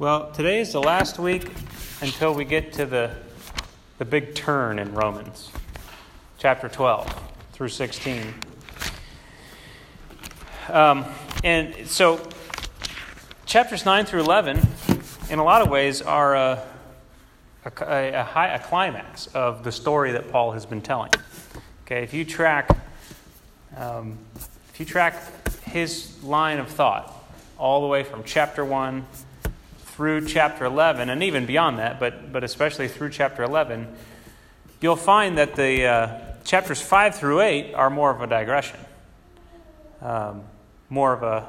Well, today is the last week until we get to the, the big turn in Romans, chapter 12 through 16. Um, and so, chapters 9 through 11, in a lot of ways, are a, a, a, high, a climax of the story that Paul has been telling. Okay, if you track, um, if you track his line of thought all the way from chapter 1 through chapter 11, and even beyond that, but, but especially through chapter 11, you'll find that the uh, chapters 5 through 8 are more of a digression, um, more of a,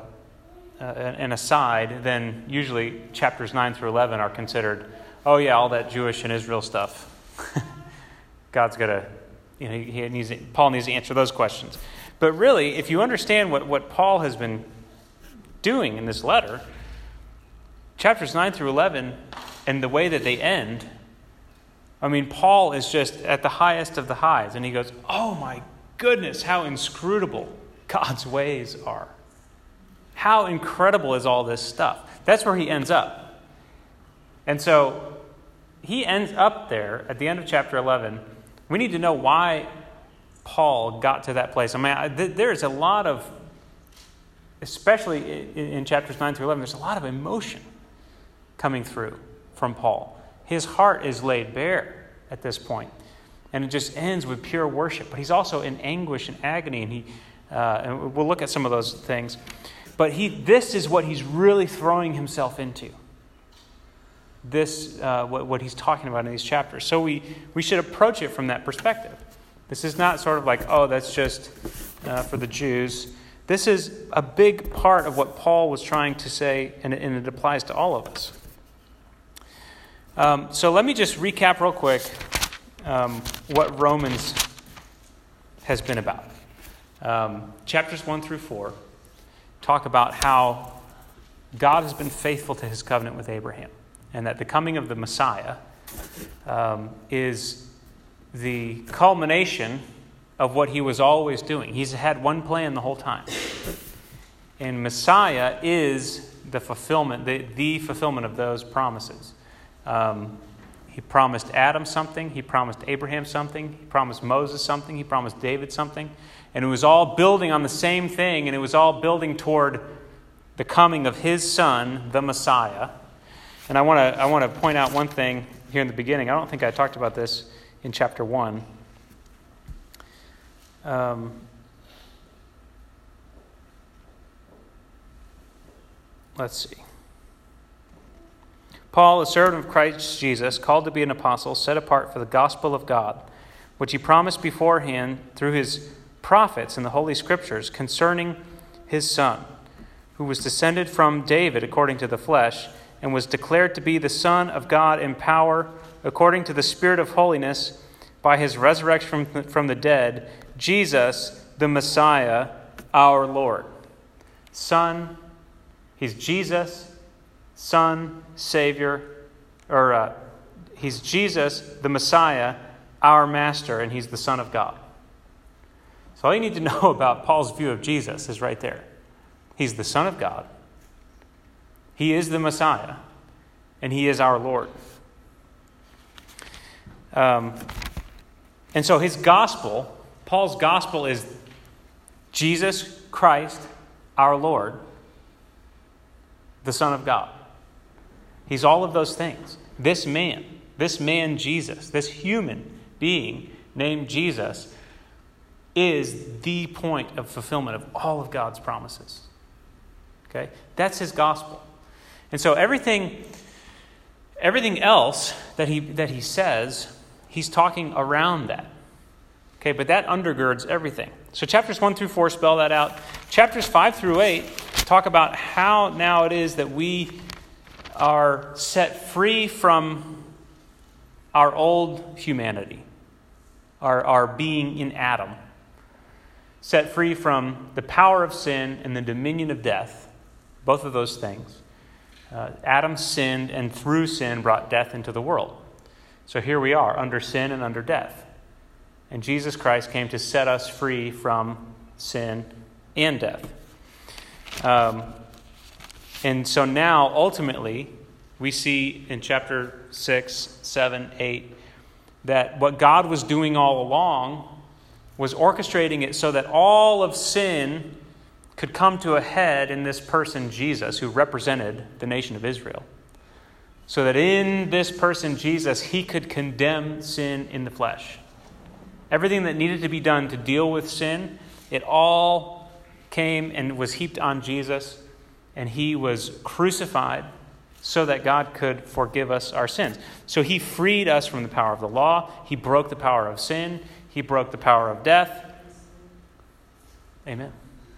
uh, an aside than usually chapters 9 through 11 are considered, oh, yeah, all that Jewish and Israel stuff. God's got to, you know, he needs, Paul needs to answer those questions. But really, if you understand what, what Paul has been doing in this letter, chapters 9 through 11 and the way that they end, I mean, Paul is just at the highest of the highs, and he goes, Oh my goodness, how inscrutable God's ways are. How incredible is all this stuff? That's where he ends up. And so he ends up there at the end of chapter 11. We need to know why Paul got to that place. I mean, there's a lot of, especially in chapters 9 through 11, there's a lot of emotion coming through from Paul. His heart is laid bare at this point, and it just ends with pure worship. But he's also in anguish and agony, and he, uh, and we'll look at some of those things. But he, this is what he's really throwing himself into. This, uh, what, what he's talking about in these chapters. So we, we should approach it from that perspective. This is not sort of like, oh, that's just uh, for the Jews. This is a big part of what Paul was trying to say, and, and it applies to all of us. Um, so let me just recap real quick um, what Romans has been about. Um, chapters 1 through 4 talk about how God has been faithful to his covenant with Abraham, and that the coming of the Messiah um, is the culmination of what he was always doing. He's had one plan the whole time. And Messiah is the fulfillment, the, the fulfillment of those promises. Um, he promised Adam something, he promised Abraham something, he promised Moses something, he promised David something. And it was all building on the same thing, and it was all building toward the coming of his son, the Messiah. And I want to I want to point out one thing here in the beginning. I don't think I talked about this in chapter 1. Um, let's see. Paul, a servant of Christ Jesus, called to be an apostle, set apart for the gospel of God, which he promised beforehand through his prophets in the Holy Scriptures concerning his Son, who was descended from David according to the flesh, and was declared to be the Son of God in power according to the Spirit of holiness by his resurrection from, the dead, Jesus, the Messiah, our Lord. Son, he's Jesus, Son, Savior, or uh, he's Jesus, the Messiah, our Master, and he's the Son of God. So all you need to know about Paul's view of Jesus is right there. He's the Son of God, he is the Messiah, and he is our Lord. Um, and so his gospel, Paul's gospel is Jesus Christ, our Lord, the Son of God. He's all of those things. This man, this man Jesus, this human being named Jesus, is the point of fulfillment of all of God's promises. Okay? That's his gospel. And so everything everything else that he that he says he's talking around that. Okay, but that undergirds everything. So chapters 1 through 4 spell that out. Chapters 5 through 8 talk about how now it is that we are set free from our old humanity, our, our being in Adam, set free from the power of sin and the dominion of death, both of those things. Uh, Adam sinned, and through sin brought death into the world. So here we are, under sin and under death. And Jesus Christ came to set us free from sin and death. Um, and so now, ultimately, we see in chapter 6, 7, 8 that what God was doing all along was orchestrating it so that all of sin could come to a head in this person, Jesus, who represented the nation of Israel. So that in this person, Jesus, he could condemn sin in the flesh. Everything that needed to be done to deal with sin, it all came and was heaped on Jesus, and he was crucified so that God could forgive us our sins. So he freed us from the power of the law, he broke the power of sin, he broke the power of death. Amen.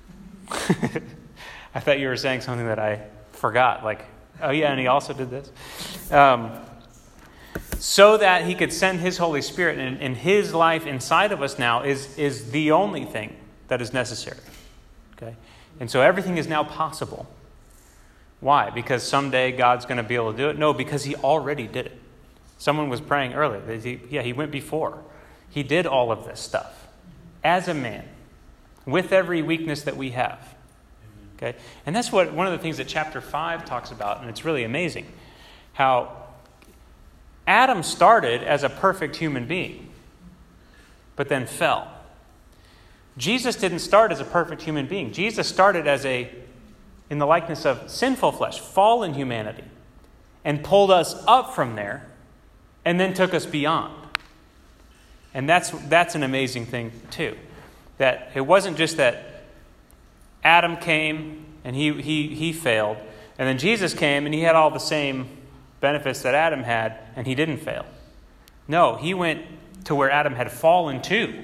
I thought you were saying something that I forgot, like, oh yeah, and he also did this. Um, so that he could send his Holy Spirit, and, and his life inside of us now is, is the only thing that is necessary. Okay? And so everything is now possible why? Because someday God's going to be able to do it? No, because He already did it. Someone was praying earlier. He, yeah, He went before. He did all of this stuff as a man with every weakness that we have. Okay? And that's what one of the things that chapter 5 talks about, and it's really amazing. How Adam started as a perfect human being, but then fell. Jesus didn't start as a perfect human being. Jesus started as a in the likeness of sinful flesh, fallen humanity, and pulled us up from there and then took us beyond. And that's, that's an amazing thing, too. That it wasn't just that Adam came and he, he, he failed, and then Jesus came and he had all the same benefits that Adam had, and he didn't fail. No, he went to where Adam had fallen to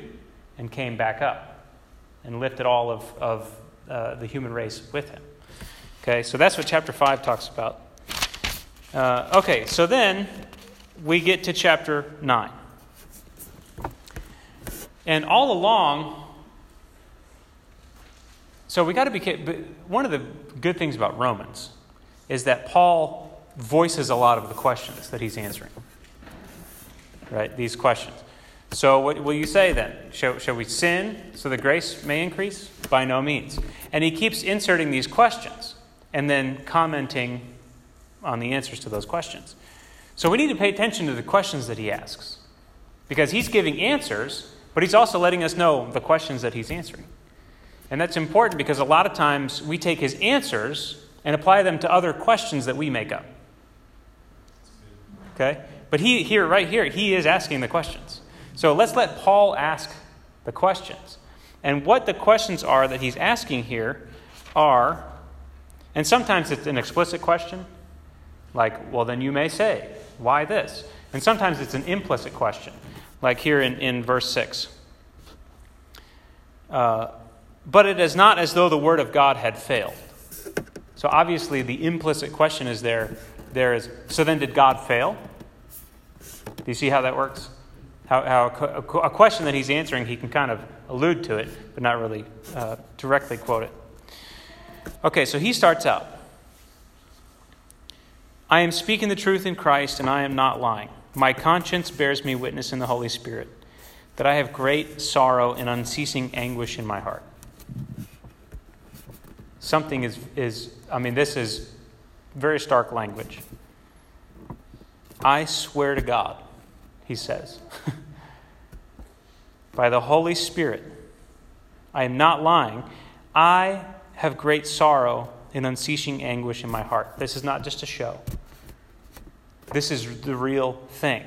and came back up and lifted all of, of uh, the human race with him. Okay, so that's what chapter 5 talks about. Uh, okay, so then we get to chapter 9. And all along, so we got to be one of the good things about Romans is that Paul voices a lot of the questions that he's answering. Right? These questions. So, what will you say then? Shall, shall we sin so that grace may increase? By no means. And he keeps inserting these questions and then commenting on the answers to those questions. So we need to pay attention to the questions that he asks because he's giving answers, but he's also letting us know the questions that he's answering. And that's important because a lot of times we take his answers and apply them to other questions that we make up. Okay? But he here right here, he is asking the questions. So let's let Paul ask the questions. And what the questions are that he's asking here are and sometimes it's an explicit question, like, well, then you may say, why this? And sometimes it's an implicit question, like here in, in verse 6. Uh, but it is not as though the word of God had failed. So obviously, the implicit question is there. There is. So then, did God fail? Do you see how that works? How, how a, a question that he's answering, he can kind of allude to it, but not really uh, directly quote it. Okay, so he starts out I am speaking the truth in Christ, and I am not lying. My conscience bears me witness in the Holy Spirit that I have great sorrow and unceasing anguish in my heart. Something is, is I mean, this is very stark language. I swear to God, he says, by the Holy Spirit, I am not lying. I have great sorrow and unceasing anguish in my heart. This is not just a show, this is the real thing.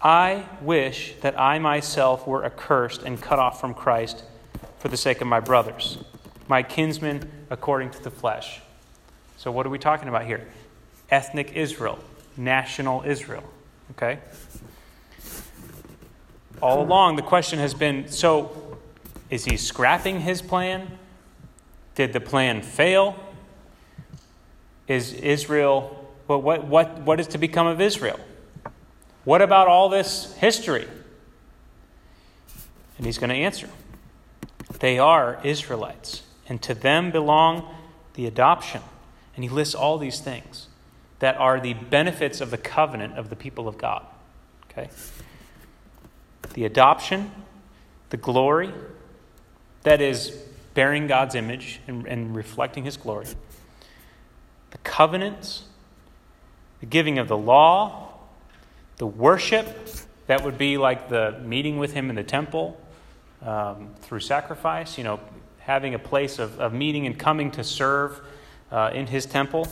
I wish that I myself were accursed and cut off from Christ for the sake of my brothers, my kinsmen according to the flesh. So, what are we talking about here? Ethnic Israel, national Israel. Okay? All along, the question has been so, is he scrapping his plan? Did the plan fail? Is Israel, well, what, what, what is to become of Israel? What about all this history? And he's going to answer. They are Israelites, and to them belong the adoption. And he lists all these things that are the benefits of the covenant of the people of God. Okay? The adoption, the glory, that is bearing God's image and, and reflecting his glory, the covenants, the giving of the law, the worship that would be like the meeting with him in the temple um, through sacrifice, you know, having a place of, of meeting and coming to serve uh, in his temple.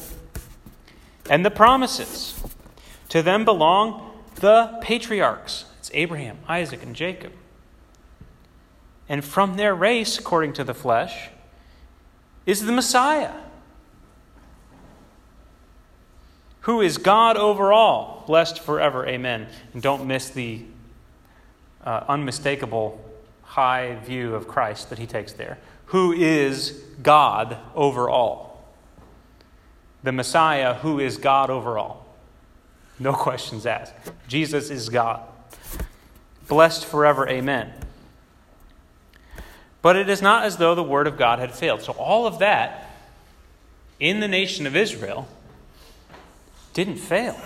And the promises. To them belong the patriarchs. It's Abraham, Isaac, and Jacob. And from their race, according to the flesh, is the Messiah, who is God over all, blessed forever. Amen. And don't miss the uh, unmistakable high view of Christ that he takes there. Who is God over all? The Messiah, who is God over all. No questions asked. Jesus is God. Blessed forever. Amen. But it is not as though the word of God had failed. So, all of that in the nation of Israel didn't fail.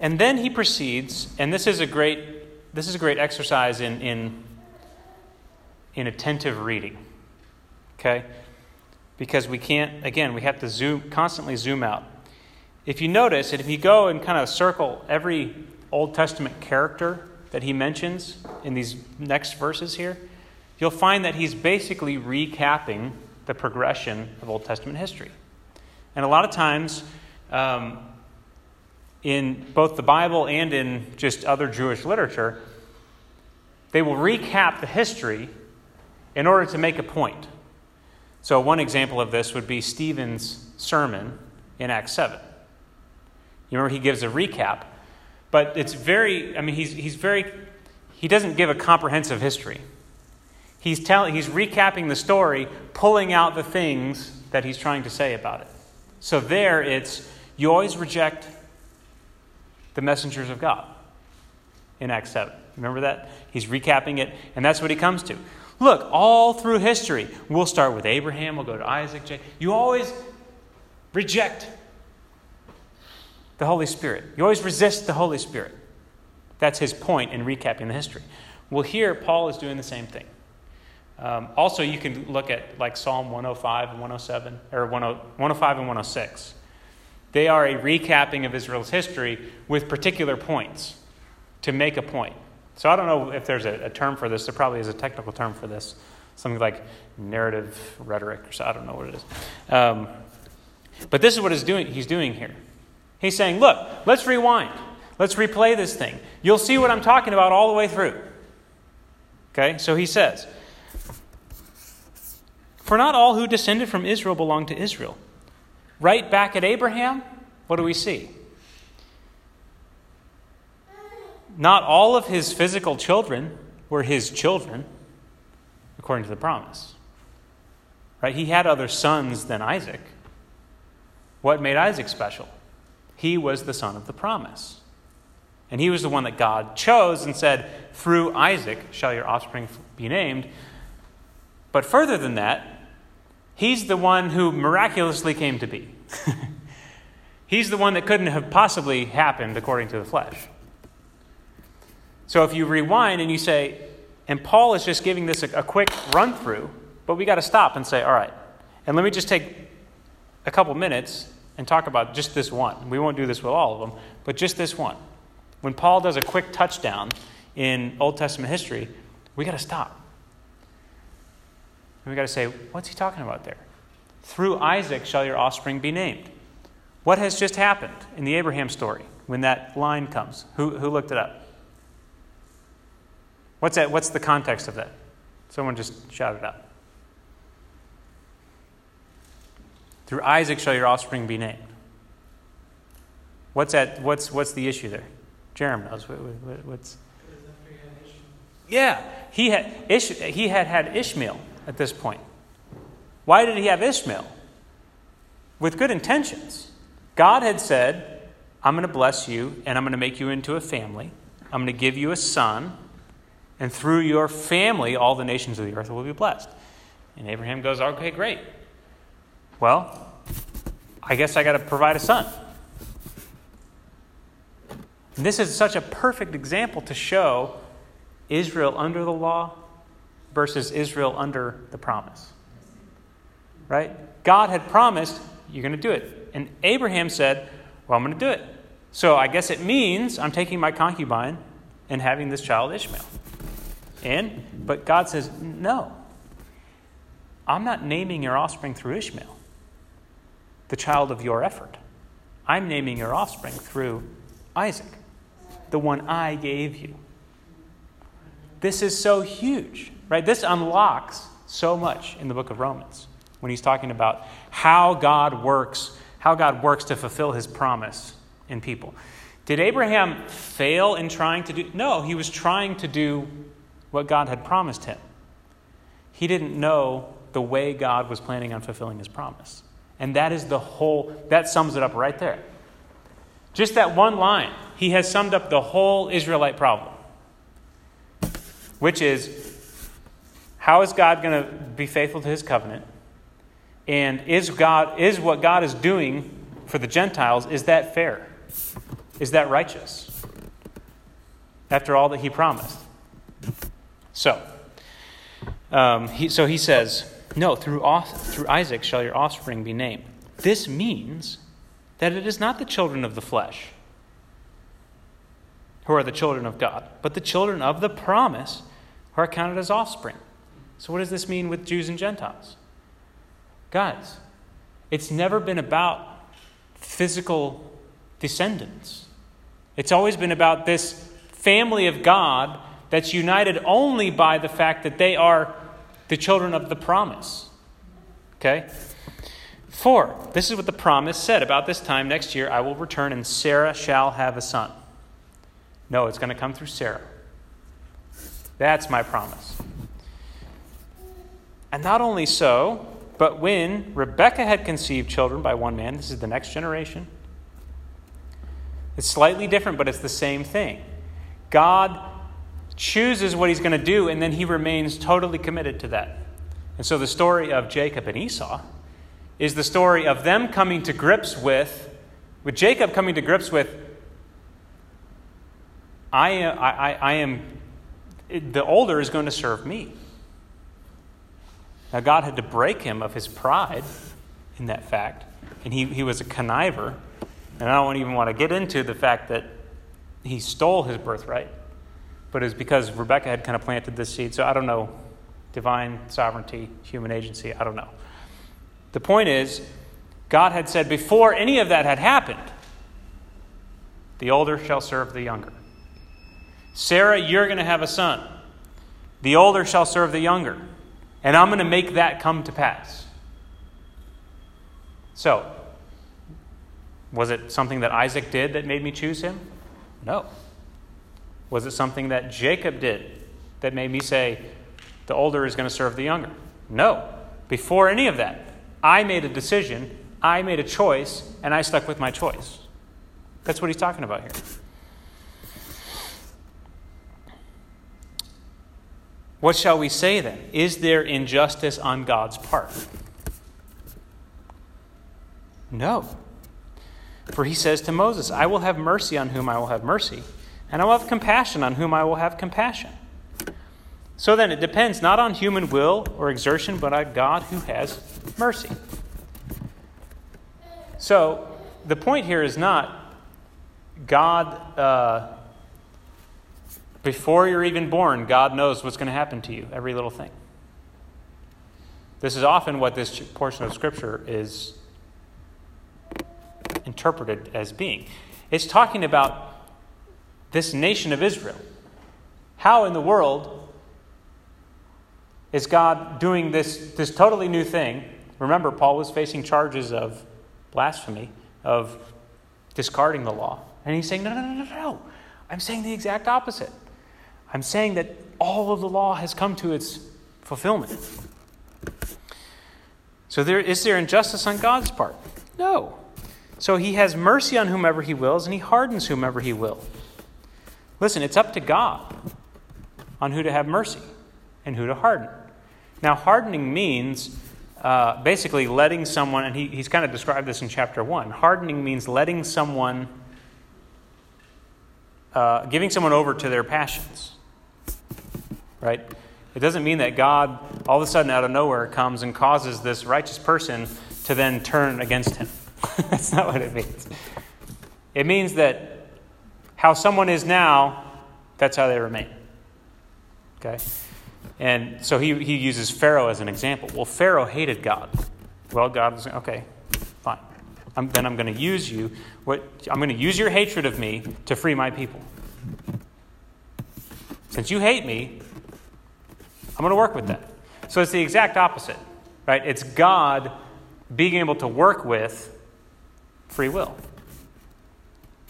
And then he proceeds, and this is a great, this is a great exercise in, in, in attentive reading. Okay? Because we can't, again, we have to zoom, constantly zoom out. If you notice, and if you go and kind of circle every Old Testament character that he mentions in these next verses here, you'll find that he's basically recapping the progression of Old Testament history. And a lot of times, um, in both the Bible and in just other Jewish literature, they will recap the history in order to make a point. So, one example of this would be Stephen's sermon in Acts 7. You remember he gives a recap but it's very, I mean, he's, he's very, he doesn't give a comprehensive history. He's, telling, he's recapping the story, pulling out the things that he's trying to say about it. So there it's, you always reject the messengers of God in Acts 7. Remember that? He's recapping it, and that's what he comes to. Look, all through history, we'll start with Abraham, we'll go to Isaac, Jacob. You always reject the Holy Spirit. You always resist the Holy Spirit. That's his point in recapping the history. Well, here, Paul is doing the same thing. Um, also, you can look at like Psalm 105 and 107, or 105 and 106. They are a recapping of Israel's history with particular points to make a point. So I don't know if there's a, a term for this. There probably is a technical term for this, something like narrative rhetoric, or so. I don't know what it is. Um, but this is what he's doing, he's doing here. He's saying, look, let's rewind. Let's replay this thing. You'll see what I'm talking about all the way through. Okay, so he says, For not all who descended from Israel belong to Israel. Right back at Abraham, what do we see? Not all of his physical children were his children, according to the promise. Right? He had other sons than Isaac. What made Isaac special? He was the son of the promise. And he was the one that God chose and said, Through Isaac shall your offspring be named. But further than that, he's the one who miraculously came to be. he's the one that couldn't have possibly happened according to the flesh. So if you rewind and you say, and Paul is just giving this a, a quick run through, but we got to stop and say, all right, and let me just take a couple minutes and talk about just this one. We won't do this with all of them, but just this one. When Paul does a quick touchdown in Old Testament history, we got to stop. And we got to say, what's he talking about there? Through Isaac shall your offspring be named. What has just happened in the Abraham story when that line comes? Who, who looked it up? What's, that, what's the context of that? Someone just shouted out. Through Isaac shall your offspring be named. What's that? What's what's the issue there? Jeremy knows. What, what, what's? Yeah, he had Ish, he had had Ishmael at this point. Why did he have Ishmael? With good intentions. God had said, "I'm going to bless you, and I'm going to make you into a family. I'm going to give you a son, and through your family, all the nations of the earth will be blessed." And Abraham goes, "Okay, great. Well, I guess I got to provide a son. And this is such a perfect example to show Israel under the law versus Israel under the promise. right? God had promised, you're going to do it. And Abraham said, well, I'm going to do it. So I guess it means I'm taking my concubine and having this child Ishmael. And, but God says, no. I'm not naming your offspring through Ishmael, the child of your effort. I'm naming your offspring through Isaac, the one I gave you. This is so huge, right? This unlocks so much in the book of Romans when he's talking about how God works, how God works to fulfill his promise in people. Did Abraham fail in trying to do? No, he was trying to do what God had promised him. He didn't know the way God was planning on fulfilling his promise. And that is the whole, that sums it up right there. Just that one line, he has summed up the whole Israelite problem, which is how is God going to be faithful to his covenant? And is God is what God is doing for the Gentiles is that fair? Is that righteous? After all that he promised. So, um, he, so he says, No, through, through Isaac shall your offspring be named. This means that it is not the children of the flesh who are the children of God, but the children of the promise who are counted as offspring. So, what does this mean with Jews and Gentiles? Guys, it's never been about physical descendants. It's always been about this family of God that's united only by the fact that they are the children of the promise. Okay? For, this is what the promise said. About this time next year, I will return and Sarah shall have a son. No, it's going to come through Sarah. That's my promise. And not only so, but when Rebekah had conceived children by one man, this is the next generation. It's slightly different, but it's the same thing. God chooses what he's going to do, and then he remains totally committed to that. And so the story of Jacob and Esau is the story of them coming to grips with, with Jacob coming to grips with, I am, I, I am the older is going to serve me. Now, God had to break him of his pride in that fact, and he, he was a conniver. And I don't even want to get into the fact that he stole his birthright but it was because Rebecca had kind of planted this seed. So I don't know. Divine sovereignty, human agency, I don't know. The point is, God had said before any of that had happened, the older shall serve the younger. Sarah, you're going to have a son. The older shall serve the younger. And I'm going to make that come to pass. So, was it something that Isaac did that made me choose him? No. Was it something that Jacob did that made me say, the older is going to serve the younger? No. Before any of that, I made a decision, I made a choice, and I stuck with my choice. That's what he's talking about here. What shall we say then? Is there injustice on God's part? No. For he says to Moses, I will have mercy on whom I will have mercy and I will have compassion on whom I will have compassion. So then, it depends not on human will or exertion, but on God who has mercy. So, the point here is not God, uh, before you're even born, God knows what's going to happen to you, every little thing. This is often what this portion of Scripture is interpreted as being. It's talking about this nation of Israel. How in the world is God doing this, this totally new thing? Remember, Paul was facing charges of blasphemy, of discarding the law. And he's saying, no, no, no, no, no. I'm saying the exact opposite. I'm saying that all of the law has come to its fulfillment. So, there, is there injustice on God's part? No. So, he has mercy on whomever he wills, and he hardens whomever he will. Listen, it's up to God on who to have mercy and who to harden. Now, hardening means uh, basically letting someone, and he, he's kind of described this in chapter 1. Hardening means letting someone, uh, giving someone over to their passions. Right? It doesn't mean that God, all of a sudden, out of nowhere, comes and causes this righteous person to then turn against him. That's not what it means. It means that how someone is now, that's how they remain. Okay? And so he, he uses Pharaoh as an example. Well, Pharaoh hated God. Well, God was, okay, fine. I'm, then I'm going to use you. What, I'm going to use your hatred of me to free my people. Since you hate me, I'm going to work with that. So it's the exact opposite, right? It's God being able to work with free will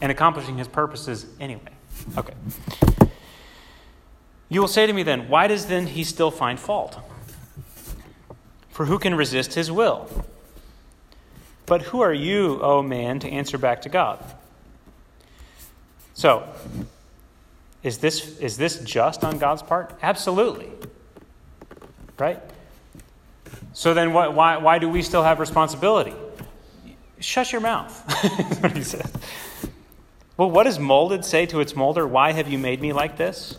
and accomplishing his purposes anyway. Okay. You will say to me then, why does then he still find fault? For who can resist his will? But who are you, O man, to answer back to God? So, is this, is this just on God's part? Absolutely. Right? So then, why, why, why do we still have responsibility? Shut your mouth, what he said. Well, what does molded say to its molder? Why have you made me like this?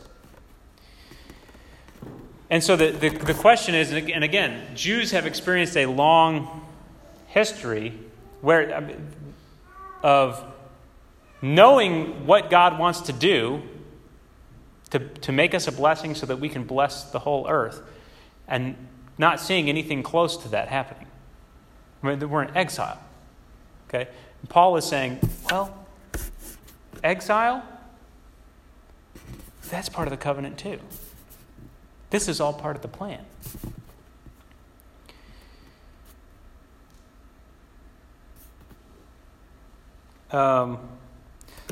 And so the, the, the question is, and again, Jews have experienced a long history where of knowing what God wants to do to, to make us a blessing so that we can bless the whole earth, and not seeing anything close to that happening. I mean, we're in exile. Okay? And Paul is saying, well, exile, that's part of the covenant too. This is all part of the plan. Um,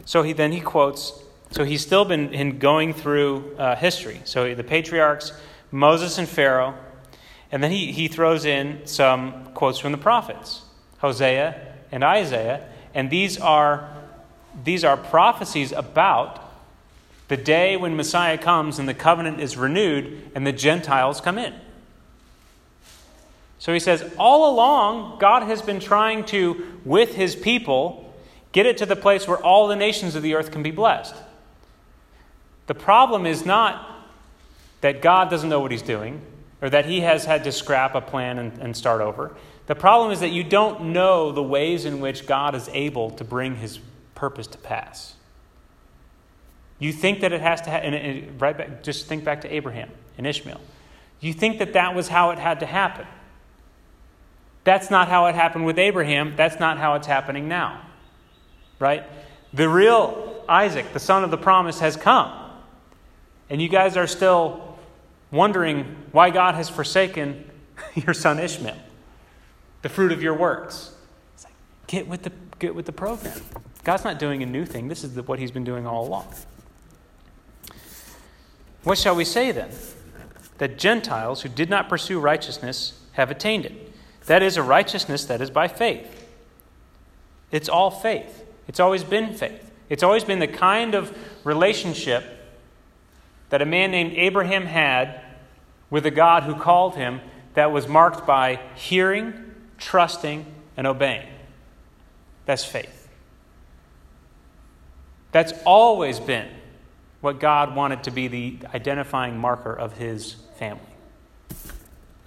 so he then he quotes. So he's still been in going through uh, history. So the patriarchs, Moses and Pharaoh, and then he, he throws in some quotes from the prophets, Hosea and Isaiah, and these are these are prophecies about the day when Messiah comes and the covenant is renewed and the Gentiles come in. So he says, all along, God has been trying to, with his people, Get it to the place where all the nations of the earth can be blessed. The problem is not that God doesn't know what he's doing or that he has had to scrap a plan and, and start over. The problem is that you don't know the ways in which God is able to bring his purpose to pass. You think that it has to, ha- and, and right back, just think back to Abraham and Ishmael. You think that that was how it had to happen. That's not how it happened with Abraham. That's not how it's happening now right? The real Isaac, the son of the promise, has come. And you guys are still wondering why God has forsaken your son Ishmael, the fruit of your works. Like, get, with the, get with the program. God's not doing a new thing, this is what he's been doing all along. What shall we say then? That Gentiles who did not pursue righteousness have attained it. That is a righteousness that is by faith. It's all faith. It's always been faith. It's always been the kind of relationship that a man named Abraham had with a God who called him that was marked by hearing, trusting, and obeying. That's faith. That's always been what God wanted to be the identifying marker of his family.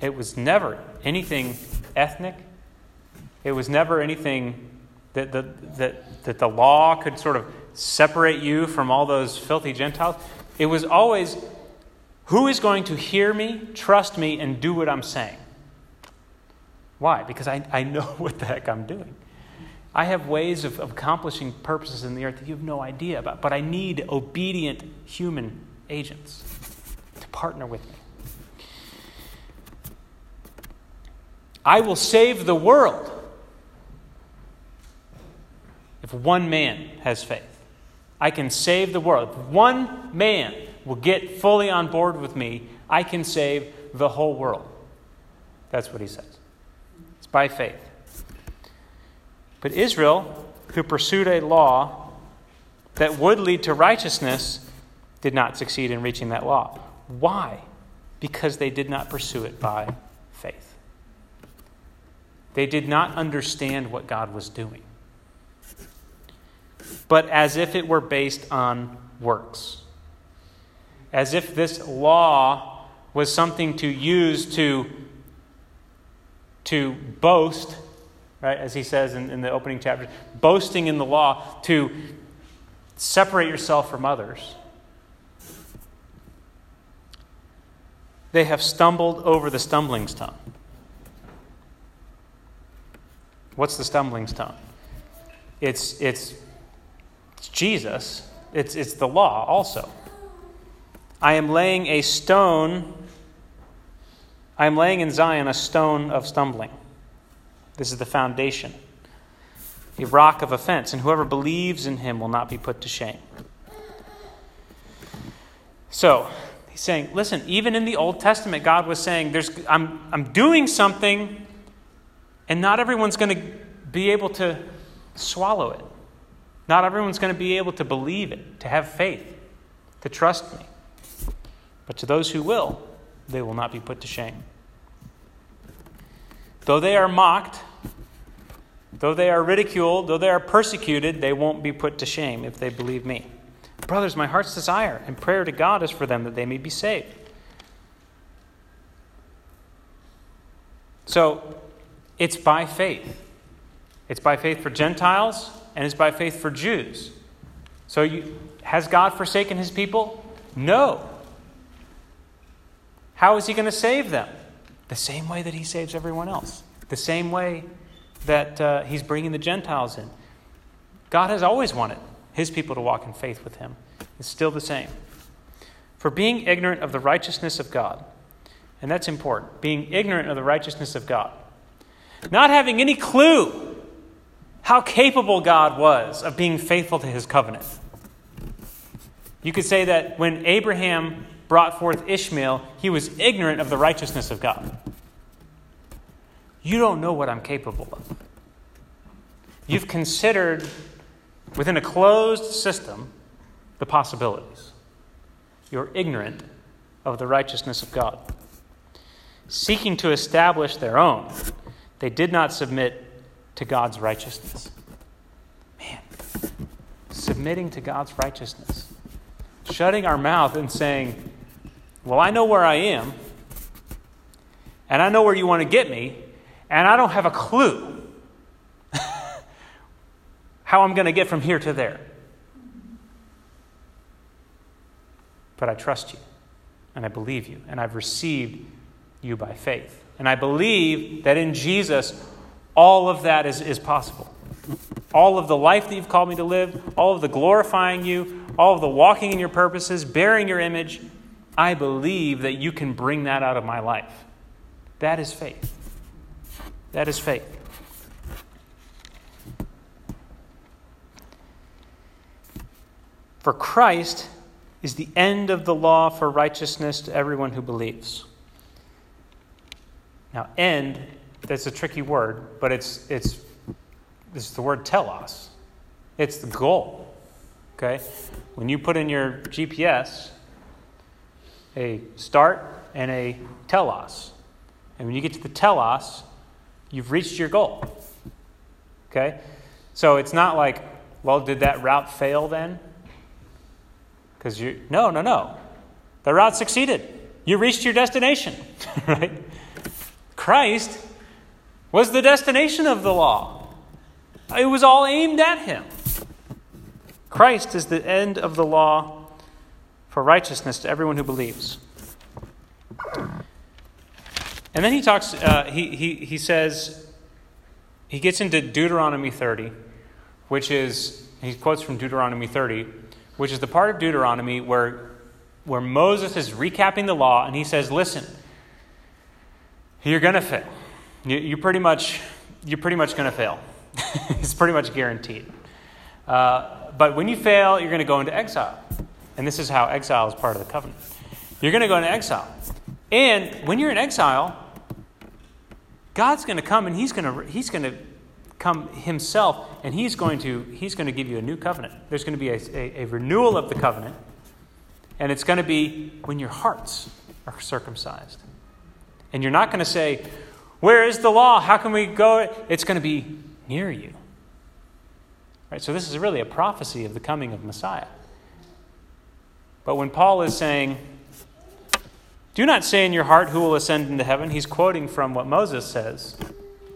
It was never anything ethnic, it was never anything that the, that, that the law could sort of separate you from all those filthy Gentiles. It was always who is going to hear me, trust me, and do what I'm saying? Why? Because I, I know what the heck I'm doing. I have ways of, accomplishing purposes in the earth that you have no idea about, but I need obedient human agents to partner with me. I will save the world if one man has faith. I can save the world. If one man will get fully on board with me, I can save the whole world. That's what he says. It's by faith. But Israel, who pursued a law that would lead to righteousness, did not succeed in reaching that law. Why? Because they did not pursue it by faith. They did not understand what God was doing but as if it were based on works. As if this law was something to use to, to boast, right, as he says in, in the opening chapter, boasting in the law to separate yourself from others. They have stumbled over the stumbling stone. What's the stumbling stone? It's, it's, it's Jesus, it's, it's the law also. I am laying a stone, I am laying in Zion a stone of stumbling. This is the foundation, a rock of offense, and whoever believes in him will not be put to shame. So, he's saying, listen, even in the Old Testament, God was saying, There's, I'm, I'm doing something, and not everyone's going to be able to swallow it. Not everyone's going to be able to believe it, to have faith, to trust me. But to those who will, they will not be put to shame. Though they are mocked, though they are ridiculed, though they are persecuted, they won't be put to shame if they believe me. Brothers, my heart's desire and prayer to God is for them that they may be saved. So, it's by faith. It's by faith for Gentiles and it's by faith for Jews. So, you, has God forsaken his people? No. How is he going to save them? The same way that he saves everyone else, the same way that uh, he's bringing the Gentiles in. God has always wanted his people to walk in faith with him. It's still the same. For being ignorant of the righteousness of God, and that's important, being ignorant of the righteousness of God, not having any clue how capable God was of being faithful to his covenant. You could say that when Abraham brought forth Ishmael, he was ignorant of the righteousness of God. You don't know what I'm capable of. You've considered within a closed system the possibilities. You're ignorant of the righteousness of God. Seeking to establish their own, they did not submit to God's righteousness. Man, submitting to God's righteousness. Shutting our mouth and saying, Well, I know where I am, and I know where you want to get me, and I don't have a clue how I'm going to get from here to there. But I trust you, and I believe you, and I've received you by faith. And I believe that in Jesus, all of that is, is possible. All of the life that you've called me to live, all of the glorifying you, all of the walking in your purposes, bearing your image, I believe that you can bring that out of my life. That is faith. That is faith. For Christ is the end of the law for righteousness to everyone who believes. Now, end that's a tricky word, but it's, it's, it's the word telos. It's the goal. Okay? When you put in your GPS a start and a telos, and when you get to the telos, you've reached your goal. Okay? So it's not like, well, did that route fail then? Because you, no, no, no. The route succeeded. You reached your destination, right? Christ was the destination of the law. It was all aimed at him. Christ is the end of the law for righteousness to everyone who believes. And then he talks, uh, he, he, he says, he gets into Deuteronomy 30, which is, he quotes from Deuteronomy 30, which is the part of Deuteronomy where, where Moses is recapping the law, and he says, Listen, you're going to fail. You, you pretty much, you're pretty much going to fail. it's pretty much guaranteed. Uh, but when you fail, you're going to go into exile. And this is how exile is part of the covenant. You're going to go into exile. And when you're in exile, God's going to come and he's going to, he's going to come himself and he's going to, he's going to give you a new covenant. There's going to be a, a, a renewal of the covenant. And it's going to be when your hearts are circumcised. And you're not going to say, where is the law? How can we go? It's going to be near you. Right? So this is really a prophecy of the coming of Messiah. But when Paul is saying, Do not say in your heart, Who will ascend into heaven? He's quoting from what Moses says.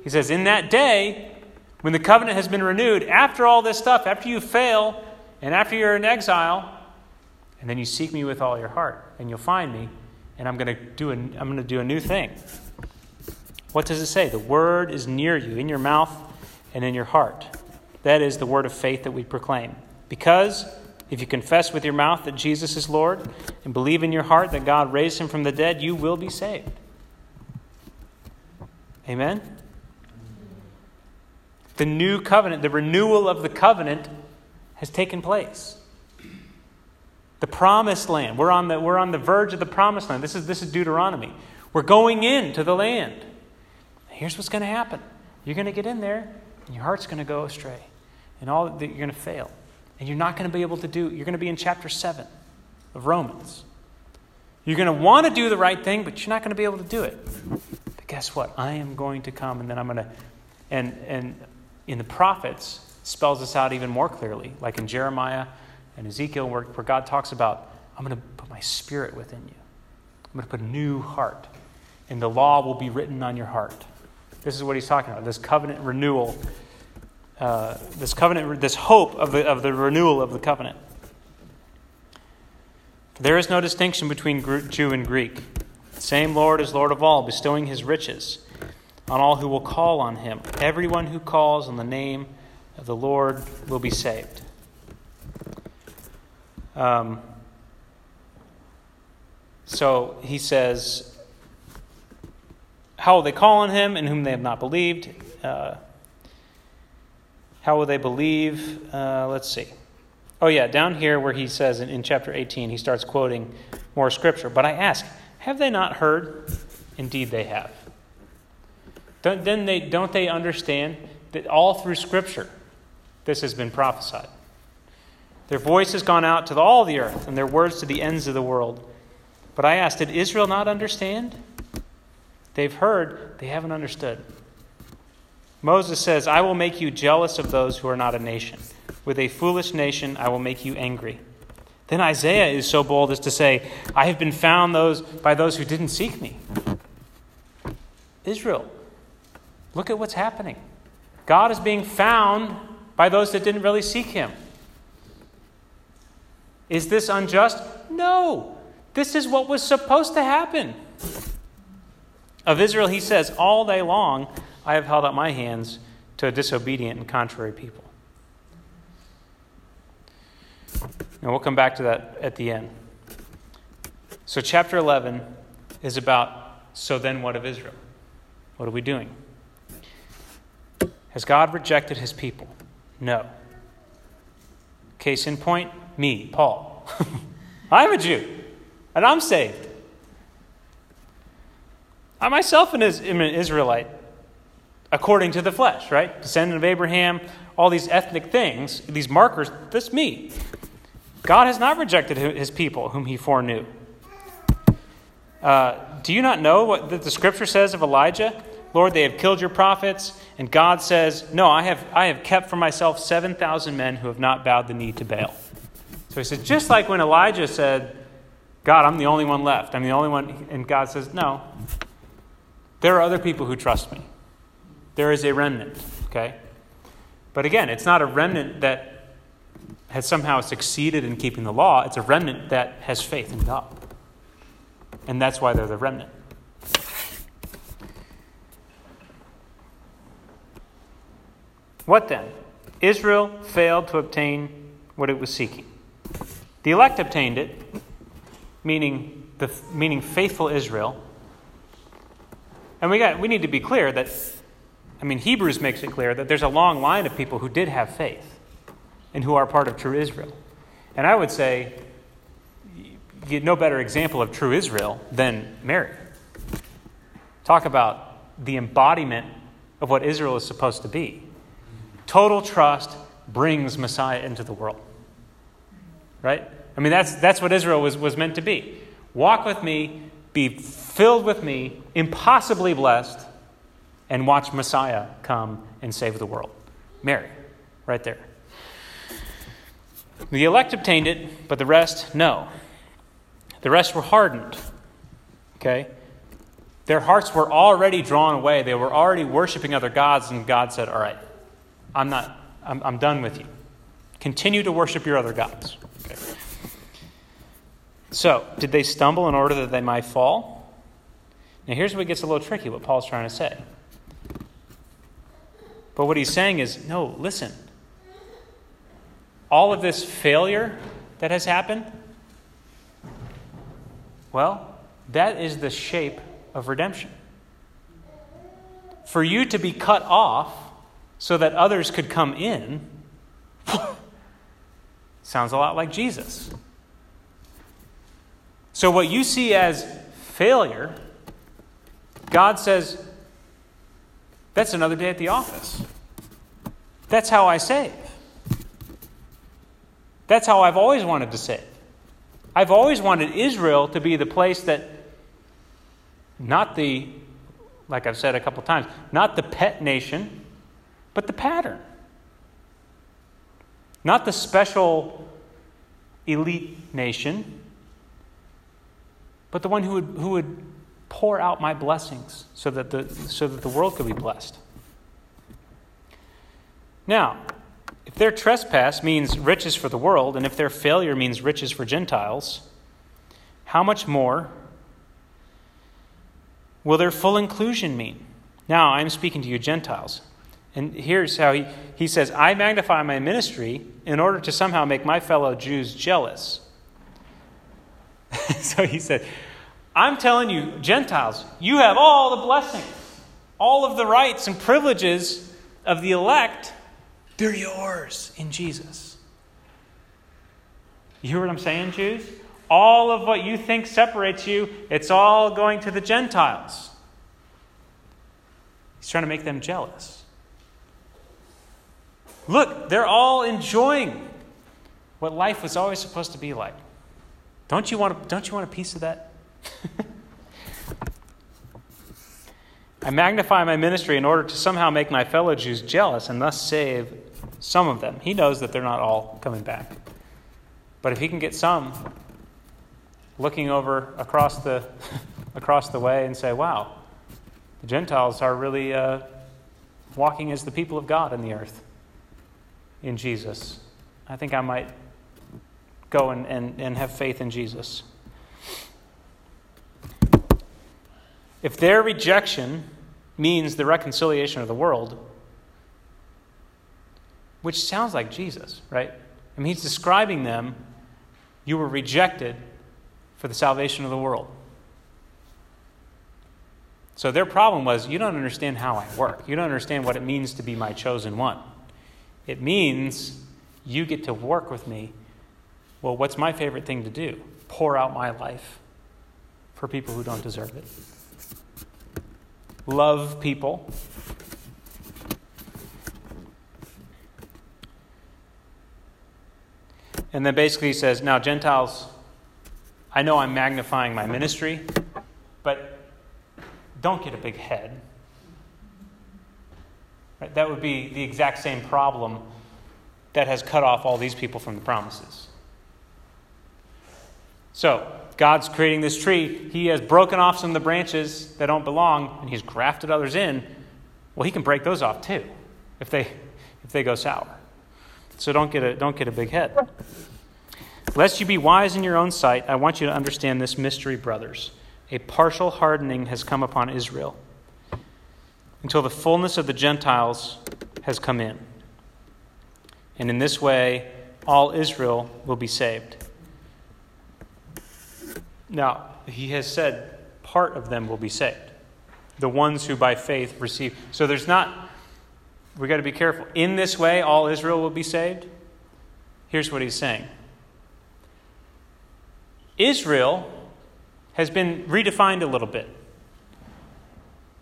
He says, In that day, when the covenant has been renewed, after all this stuff, after you fail, and after you're in exile, and then you seek me with all your heart, and you'll find me, and I'm going to do a, I'm going to do a new thing. What does it say? The word is near you, in your mouth and in your heart. That is the word of faith that we proclaim. Because if you confess with your mouth that Jesus is Lord and believe in your heart that God raised him from the dead, you will be saved. Amen? The new covenant, the renewal of the covenant has taken place. The promised land. We're on the, we're on the verge of the promised land. This is, this is Deuteronomy. We're going into the land. Here's what's going to happen you're going to get in there, and your heart's going to go astray, and all you're going to fail. And you're not going to be able to do, you're going to be in chapter 7 of Romans. You're going to want to do the right thing, but you're not going to be able to do it. But guess what? I am going to come, and then I'm going to, and, and in the prophets, spells this out even more clearly, like in Jeremiah and Ezekiel, where, where God talks about, I'm going to put my spirit within you. I'm going to put a new heart, and the law will be written on your heart. This is what he's talking about this covenant renewal uh, this covenant, this hope of the, of the renewal of the covenant. There is no distinction between Jew and Greek. The same Lord is Lord of all, bestowing his riches on all who will call on him. Everyone who calls on the name of the Lord will be saved. Um, so he says, How will they call on him in whom they have not believed? Uh, how will they believe? Uh, let's see. Oh, yeah, down here where he says in, in chapter 18, he starts quoting more scripture. But I ask, have they not heard? Indeed, they have. Don't, then they, don't they understand that all through scripture this has been prophesied? Their voice has gone out to all the earth, and their words to the ends of the world. But I ask, did Israel not understand? They've heard, they haven't understood. Moses says, I will make you jealous of those who are not a nation. With a foolish nation, I will make you angry. Then Isaiah is so bold as to say, I have been found those, by those who didn't seek me. Israel, look at what's happening. God is being found by those that didn't really seek him. Is this unjust? No. This is what was supposed to happen. Of Israel, he says, All day long, I have held out my hands to a disobedient and contrary people. And we'll come back to that at the end. So, chapter 11 is about so then what of Israel? What are we doing? Has God rejected his people? No. Case in point, me, Paul. I'm a Jew, and I'm saved. I myself am an Israelite according to the flesh, right? Descendant of Abraham, all these ethnic things, these markers, that's me. God has not rejected his people whom he foreknew. Uh, do you not know what the scripture says of Elijah? Lord, they have killed your prophets. And God says, No, I have, I have kept for myself 7,000 men who have not bowed the knee to Baal. So he said, just like when Elijah said, God, I'm the only one left. I'm the only one. And God says, No, there are other people who trust me. There is a remnant, okay? But again, it's not a remnant that has somehow succeeded in keeping the law, it's a remnant that has faith in God. And that's why they're the remnant. What then? Israel failed to obtain what it was seeking. The elect obtained it, meaning, the, meaning faithful Israel. And we, got, we need to be clear that I mean, Hebrews makes it clear that there's a long line of people who did have faith and who are part of true Israel. And I would say, no better example of true Israel than Mary. Talk about the embodiment of what Israel is supposed to be. Total trust brings Messiah into the world. Right? I mean, that's, that's what Israel was, was meant to be. Walk with me, be filled with me, impossibly blessed, and watch Messiah come and save the world. Mary, right there. The elect obtained it, but the rest, no. The rest were hardened. Okay? Their hearts were already drawn away. They were already worshiping other gods, and God said, All right, I'm not, I'm, I'm done with you. Continue to worship your other gods. Okay. So, did they stumble in order that they might fall? Now, here's it gets a little tricky what Paul's trying to say. But what he's saying is no, listen. All of this failure that has happened, well, that is the shape of redemption. For you to be cut off so that others could come in sounds a lot like Jesus. So, what you see as failure, God says, that's another day at the office. That's how I save. That's how I've always wanted to save. I've always wanted Israel to be the place that, not the, like I've said a couple times, not the pet nation, but the pattern. Not the special elite nation, but the one who would, who would pour out my blessings so that the, so that the world could be blessed. Now, if their trespass means riches for the world, and if their failure means riches for Gentiles, how much more will their full inclusion mean? Now, I'm speaking to you, Gentiles. And here's how he, he says I magnify my ministry in order to somehow make my fellow Jews jealous. so he said, I'm telling you, Gentiles, you have all the blessings, all of the rights and privileges of the elect they're yours in Jesus. You hear what I'm saying, Jews? All of what you think separates you, it's all going to the Gentiles. He's trying to make them jealous. Look, they're all enjoying what life was always supposed to be like. Don't you want, don't you want a piece of that? I magnify my ministry in order to somehow make my fellow Jews jealous and thus save some of them. He knows that they're not all coming back. But if he can get some looking over across the, across the way and say, wow, the Gentiles are really uh, walking as the people of God in the earth in Jesus, I think I might go and, and, and have faith in Jesus. If their rejection means the reconciliation of the world, which sounds like Jesus, right? I mean, he's describing them. You were rejected for the salvation of the world. So their problem was you don't understand how I work. You don't understand what it means to be my chosen one. It means you get to work with me. Well, what's my favorite thing to do? Pour out my life for people who don't deserve it. Love people And then basically he says, Now, Gentiles, I know I'm magnifying my ministry, but don't get a big head. Right? That would be the exact same problem that has cut off all these people from the promises. So, God's creating this tree. He has broken off some of the branches that don't belong, and He's grafted others in. Well, He can break those off too if they, if they go sour. So don't get a, don't get a big head. Lest you be wise in your own sight, I want you to understand this mystery, brothers. A partial hardening has come upon Israel until the fullness of the Gentiles has come in. And in this way, all Israel will be saved. Now, he has said part of them will be saved. The ones who by faith receive. So there's not, we've got to be careful. In this way, all Israel will be saved. Here's what he's saying Israel has been redefined a little bit.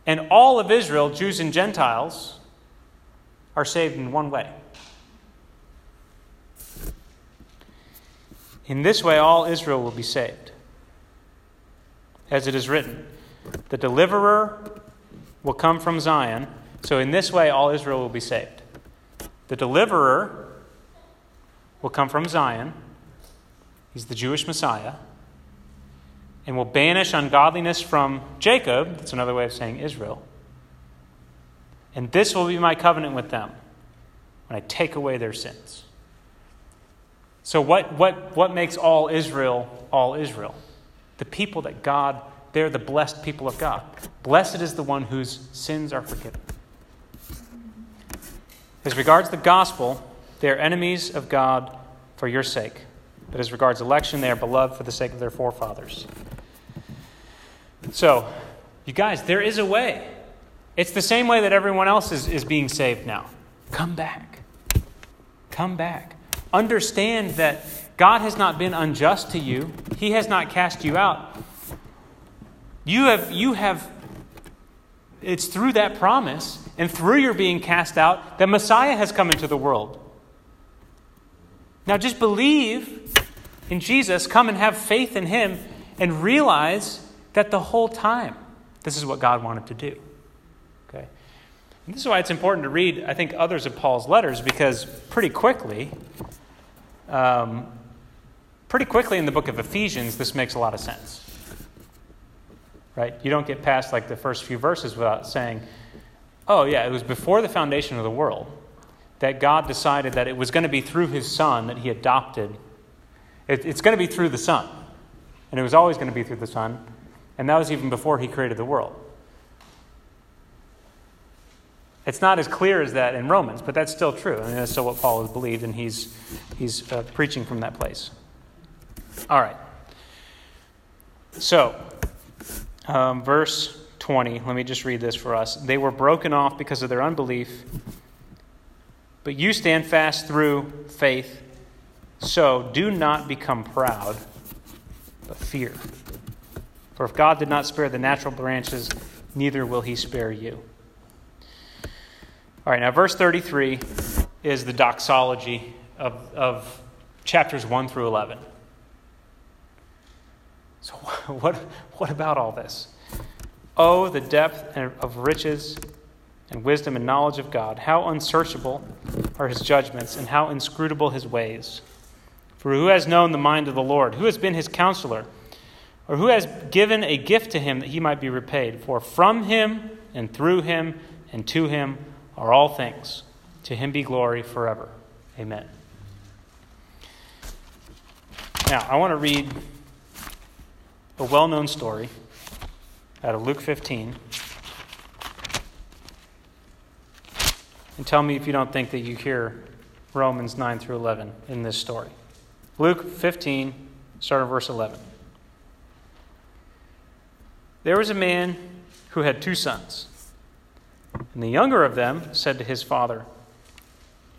And all of Israel, Jews and Gentiles, are saved in one way. In this way, all Israel will be saved. As it is written, the deliverer will come from Zion. So, in this way, all Israel will be saved. The deliverer will come from Zion. He's the Jewish Messiah. and will banish ungodliness from Jacob. That's another way of saying Israel. And this will be my covenant with them when I take away their sins. So, what, what, what makes all Israel all Israel? The people that God, they're the blessed people of God. Blessed is the one whose sins are forgiven. As regards the gospel, they are enemies of God for your sake. But as regards election, they are beloved for the sake of their forefathers. So, you guys, there is a way. It's the same way that everyone else is, is being saved now. Come back. Come back. Understand that God has not been unjust to you, He has not cast you out. You have, you have, it's through that promise and through your being cast out that Messiah has come into the world. Now just believe in Jesus, come and have faith in Him, and realize that the whole time this is what God wanted to do. Okay? And this is why it's important to read, I think, others of Paul's letters, because pretty quickly, um, pretty quickly in the book of Ephesians, this makes a lot of sense. Right? You don't get past like the first few verses without saying, oh, yeah, it was before the foundation of the world that God decided that it was going to be through his son that he adopted. It, it's going to be through the son. And it was always going to be through the son. And that was even before he created the world. It's not as clear as that in Romans, but that's still true. I mean, that's still what Paul has believed, and he's, he's uh, preaching from that place. All right. So, um, verse 20, let me just read this for us. They were broken off because of their unbelief, but you stand fast through faith. So, do not become proud, but fear. For if God did not spare the natural branches, neither will he spare you. All right, now verse 33 is the doxology of, of chapters 1 through 11. So, what, what about all this? Oh, the depth of riches and wisdom and knowledge of God. How unsearchable are his judgments, and how inscrutable his ways. For who has known the mind of the Lord? Who has been his counselor? Or who has given a gift to him that he might be repaid? For from him, and through him, and to him, are all things. To him be glory forever. Amen. Now, I want to read a well known story out of Luke 15. And tell me if you don't think that you hear Romans 9 through 11 in this story. Luke 15, starting verse 11. There was a man who had two sons. And the younger of them said to his father,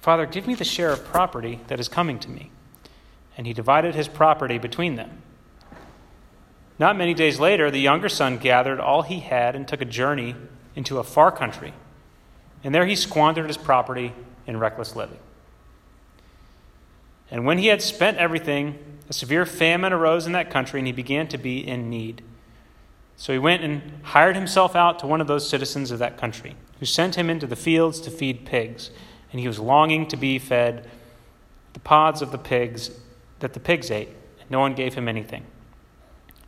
Father, give me the share of property that is coming to me. And he divided his property between them. Not many days later, the younger son gathered all he had and took a journey into a far country. And there he squandered his property in reckless living. And when he had spent everything, a severe famine arose in that country, and he began to be in need. So he went and hired himself out to one of those citizens of that country, who sent him into the fields to feed pigs. And he was longing to be fed the pods of the pigs that the pigs ate, and no one gave him anything.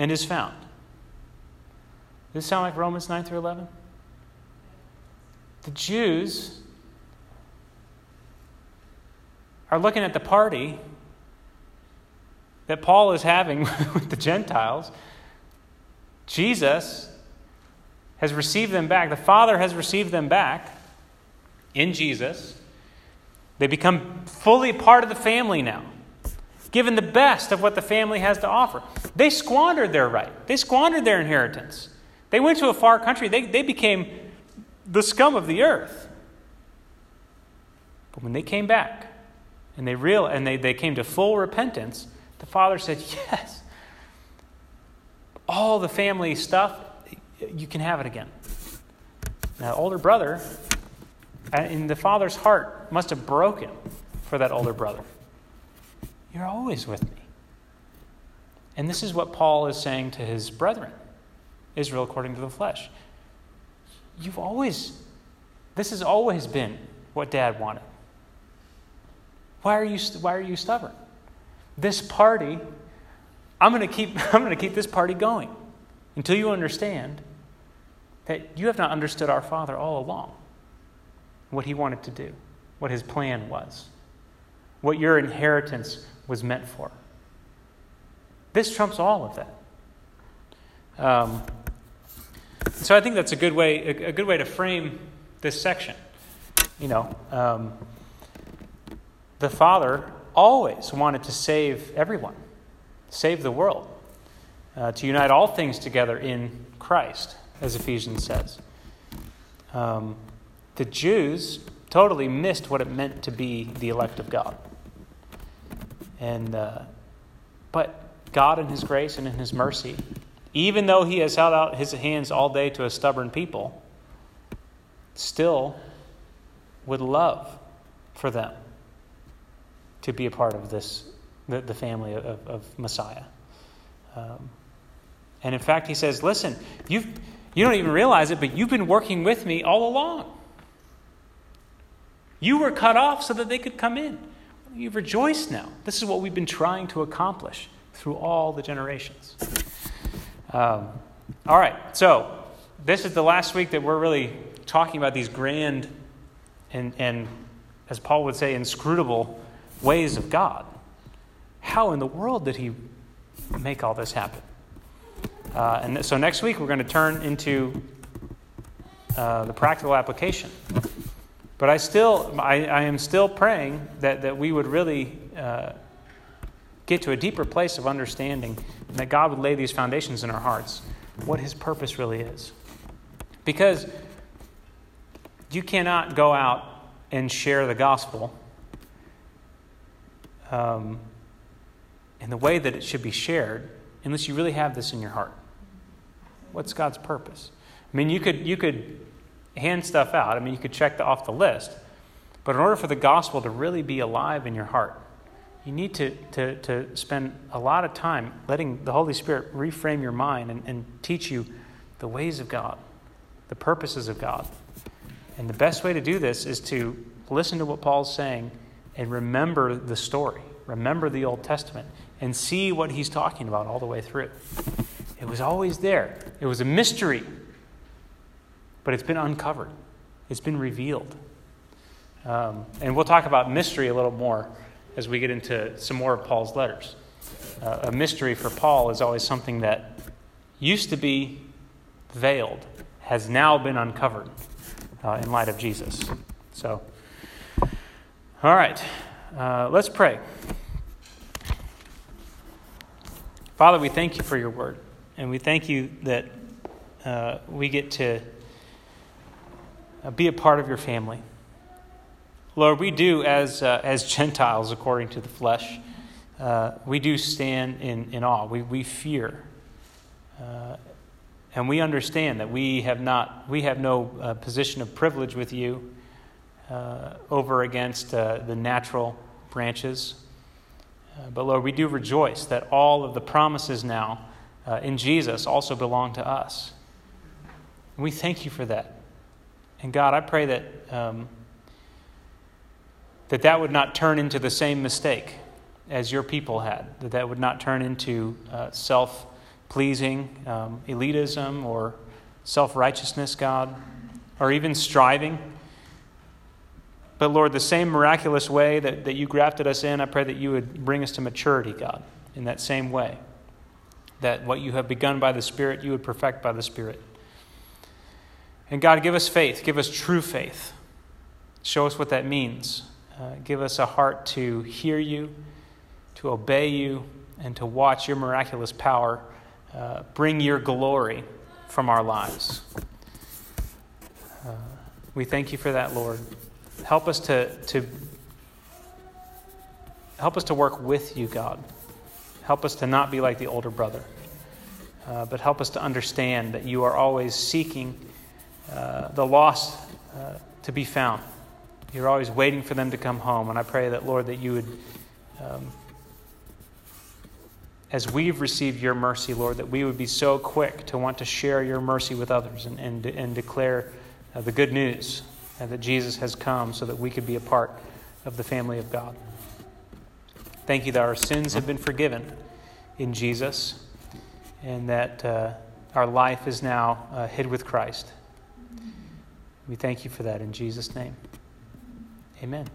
and is found. Does this sound like Romans 9 through 11? The Jews are looking at the party that Paul is having with the Gentiles. Jesus has received them back. The Father has received them back in Jesus. They become fully part of the family now, given the best of what the family has to offer. They squandered their right, they squandered their inheritance. They went to a far country, they, they became the scum of the earth. But when they came back and they real and they, they came to full repentance, the father said, Yes, all the family stuff, you can have it again. Now, older brother, uh, in the father's heart, must have broken for that older brother. You're always with me. And this is what Paul is saying to his brethren, Israel according to the flesh. You've always, this has always been what dad wanted. Why are you, why are you stubborn? This party, I'm going to keep, I'm going to keep this party going until you understand that you have not understood our Father all along, what He wanted to do, what His plan was, what your inheritance was meant for. This trumps all of that. Um, so I think that's a good way, a, a, good way to frame this section. You know, um, the Father always wanted to save everyone, save the world, uh, to unite all things together in Christ, as Ephesians says. Um, the Jews totally missed what it meant to be the elect of God. And, uh, but God, in His grace and in His mercy, even though He has held out His hands all day to a stubborn people, still would love for them to be a part of this, the, the family of, of Messiah. Um, and in fact, he says, Listen, you've, you don't even realize it, but you've been working with me all along. You were cut off so that they could come in. You rejoice now. This is what we've been trying to accomplish through all the generations. Um, all right, so this is the last week that we're really talking about these grand and, and as Paul would say, inscrutable ways of God. How in the world did he make all this happen? Uh, and so next week we're going to turn into uh, the practical application. But I still, I, I, am still praying that, that we would really uh, get to a deeper place of understanding and that God would lay these foundations in our hearts, what His purpose really is. Because you cannot go out and share the gospel um, in the way that it should be shared unless you really have this in your heart. What's God's purpose? I mean, you could, you could hand stuff out, I mean, you could check the, off the list, but in order for the gospel to really be alive in your heart, you need to, to, to spend a lot of time letting the Holy Spirit reframe your mind and, and teach you the ways of God, the purposes of God. And the best way to do this is to listen to what Paul's saying and remember the story, remember the Old Testament, and see what he's talking about all the way through. It was always there, it was a mystery, but it's been uncovered, it's been revealed. Um, and we'll talk about mystery a little more as we get into some more of Paul's letters. Uh, a mystery for Paul is always something that used to be veiled, has now been uncovered uh, in light of Jesus. So, all right, uh, let's pray. Father, we thank you for your word, and we thank you that uh, we get to be a part of your family. Lord, we do as, uh, as Gentiles according to the flesh, uh, we do stand in, in awe. We, we fear. Uh, and we understand that we have, not, we have no uh, position of privilege with you uh, over against the natural branches. but Lord, we do rejoice that all of the promises now in Jesus also belong to us. We thank you for that. And God, I pray that um, that that would not turn into the same mistake as your people had, that that would not turn into uh, self pleasing um, elitism or self righteousness, God, or even striving. But Lord, the same miraculous way that, that you grafted us in, I pray that you would bring us to maturity, God, in that same way. That what you have begun by the Spirit, you would perfect by the Spirit. And God, give us faith, give us true faith. Show us what that means. Uh, give us a heart to hear you, to obey you, and to watch your miraculous power uh, bring your glory from our lives. Uh, we thank you for that, Lord. Help us to, to help us to work with you, God. Help us to not be like the older brother, uh, but help us to understand that you are always seeking uh, the lost uh, to be found. You're always waiting for them to come home. And I pray that, Lord, that you would, um, as we've received your mercy, Lord, that we would be so quick to want to share your mercy with others and, and, and declare uh, the good news uh, that Jesus has come so that we could be a part of the family of God. Thank you that our sins have been forgiven in Jesus and that uh, our life is now uh, hid with Christ. We thank you for that in Jesus' name. Amen.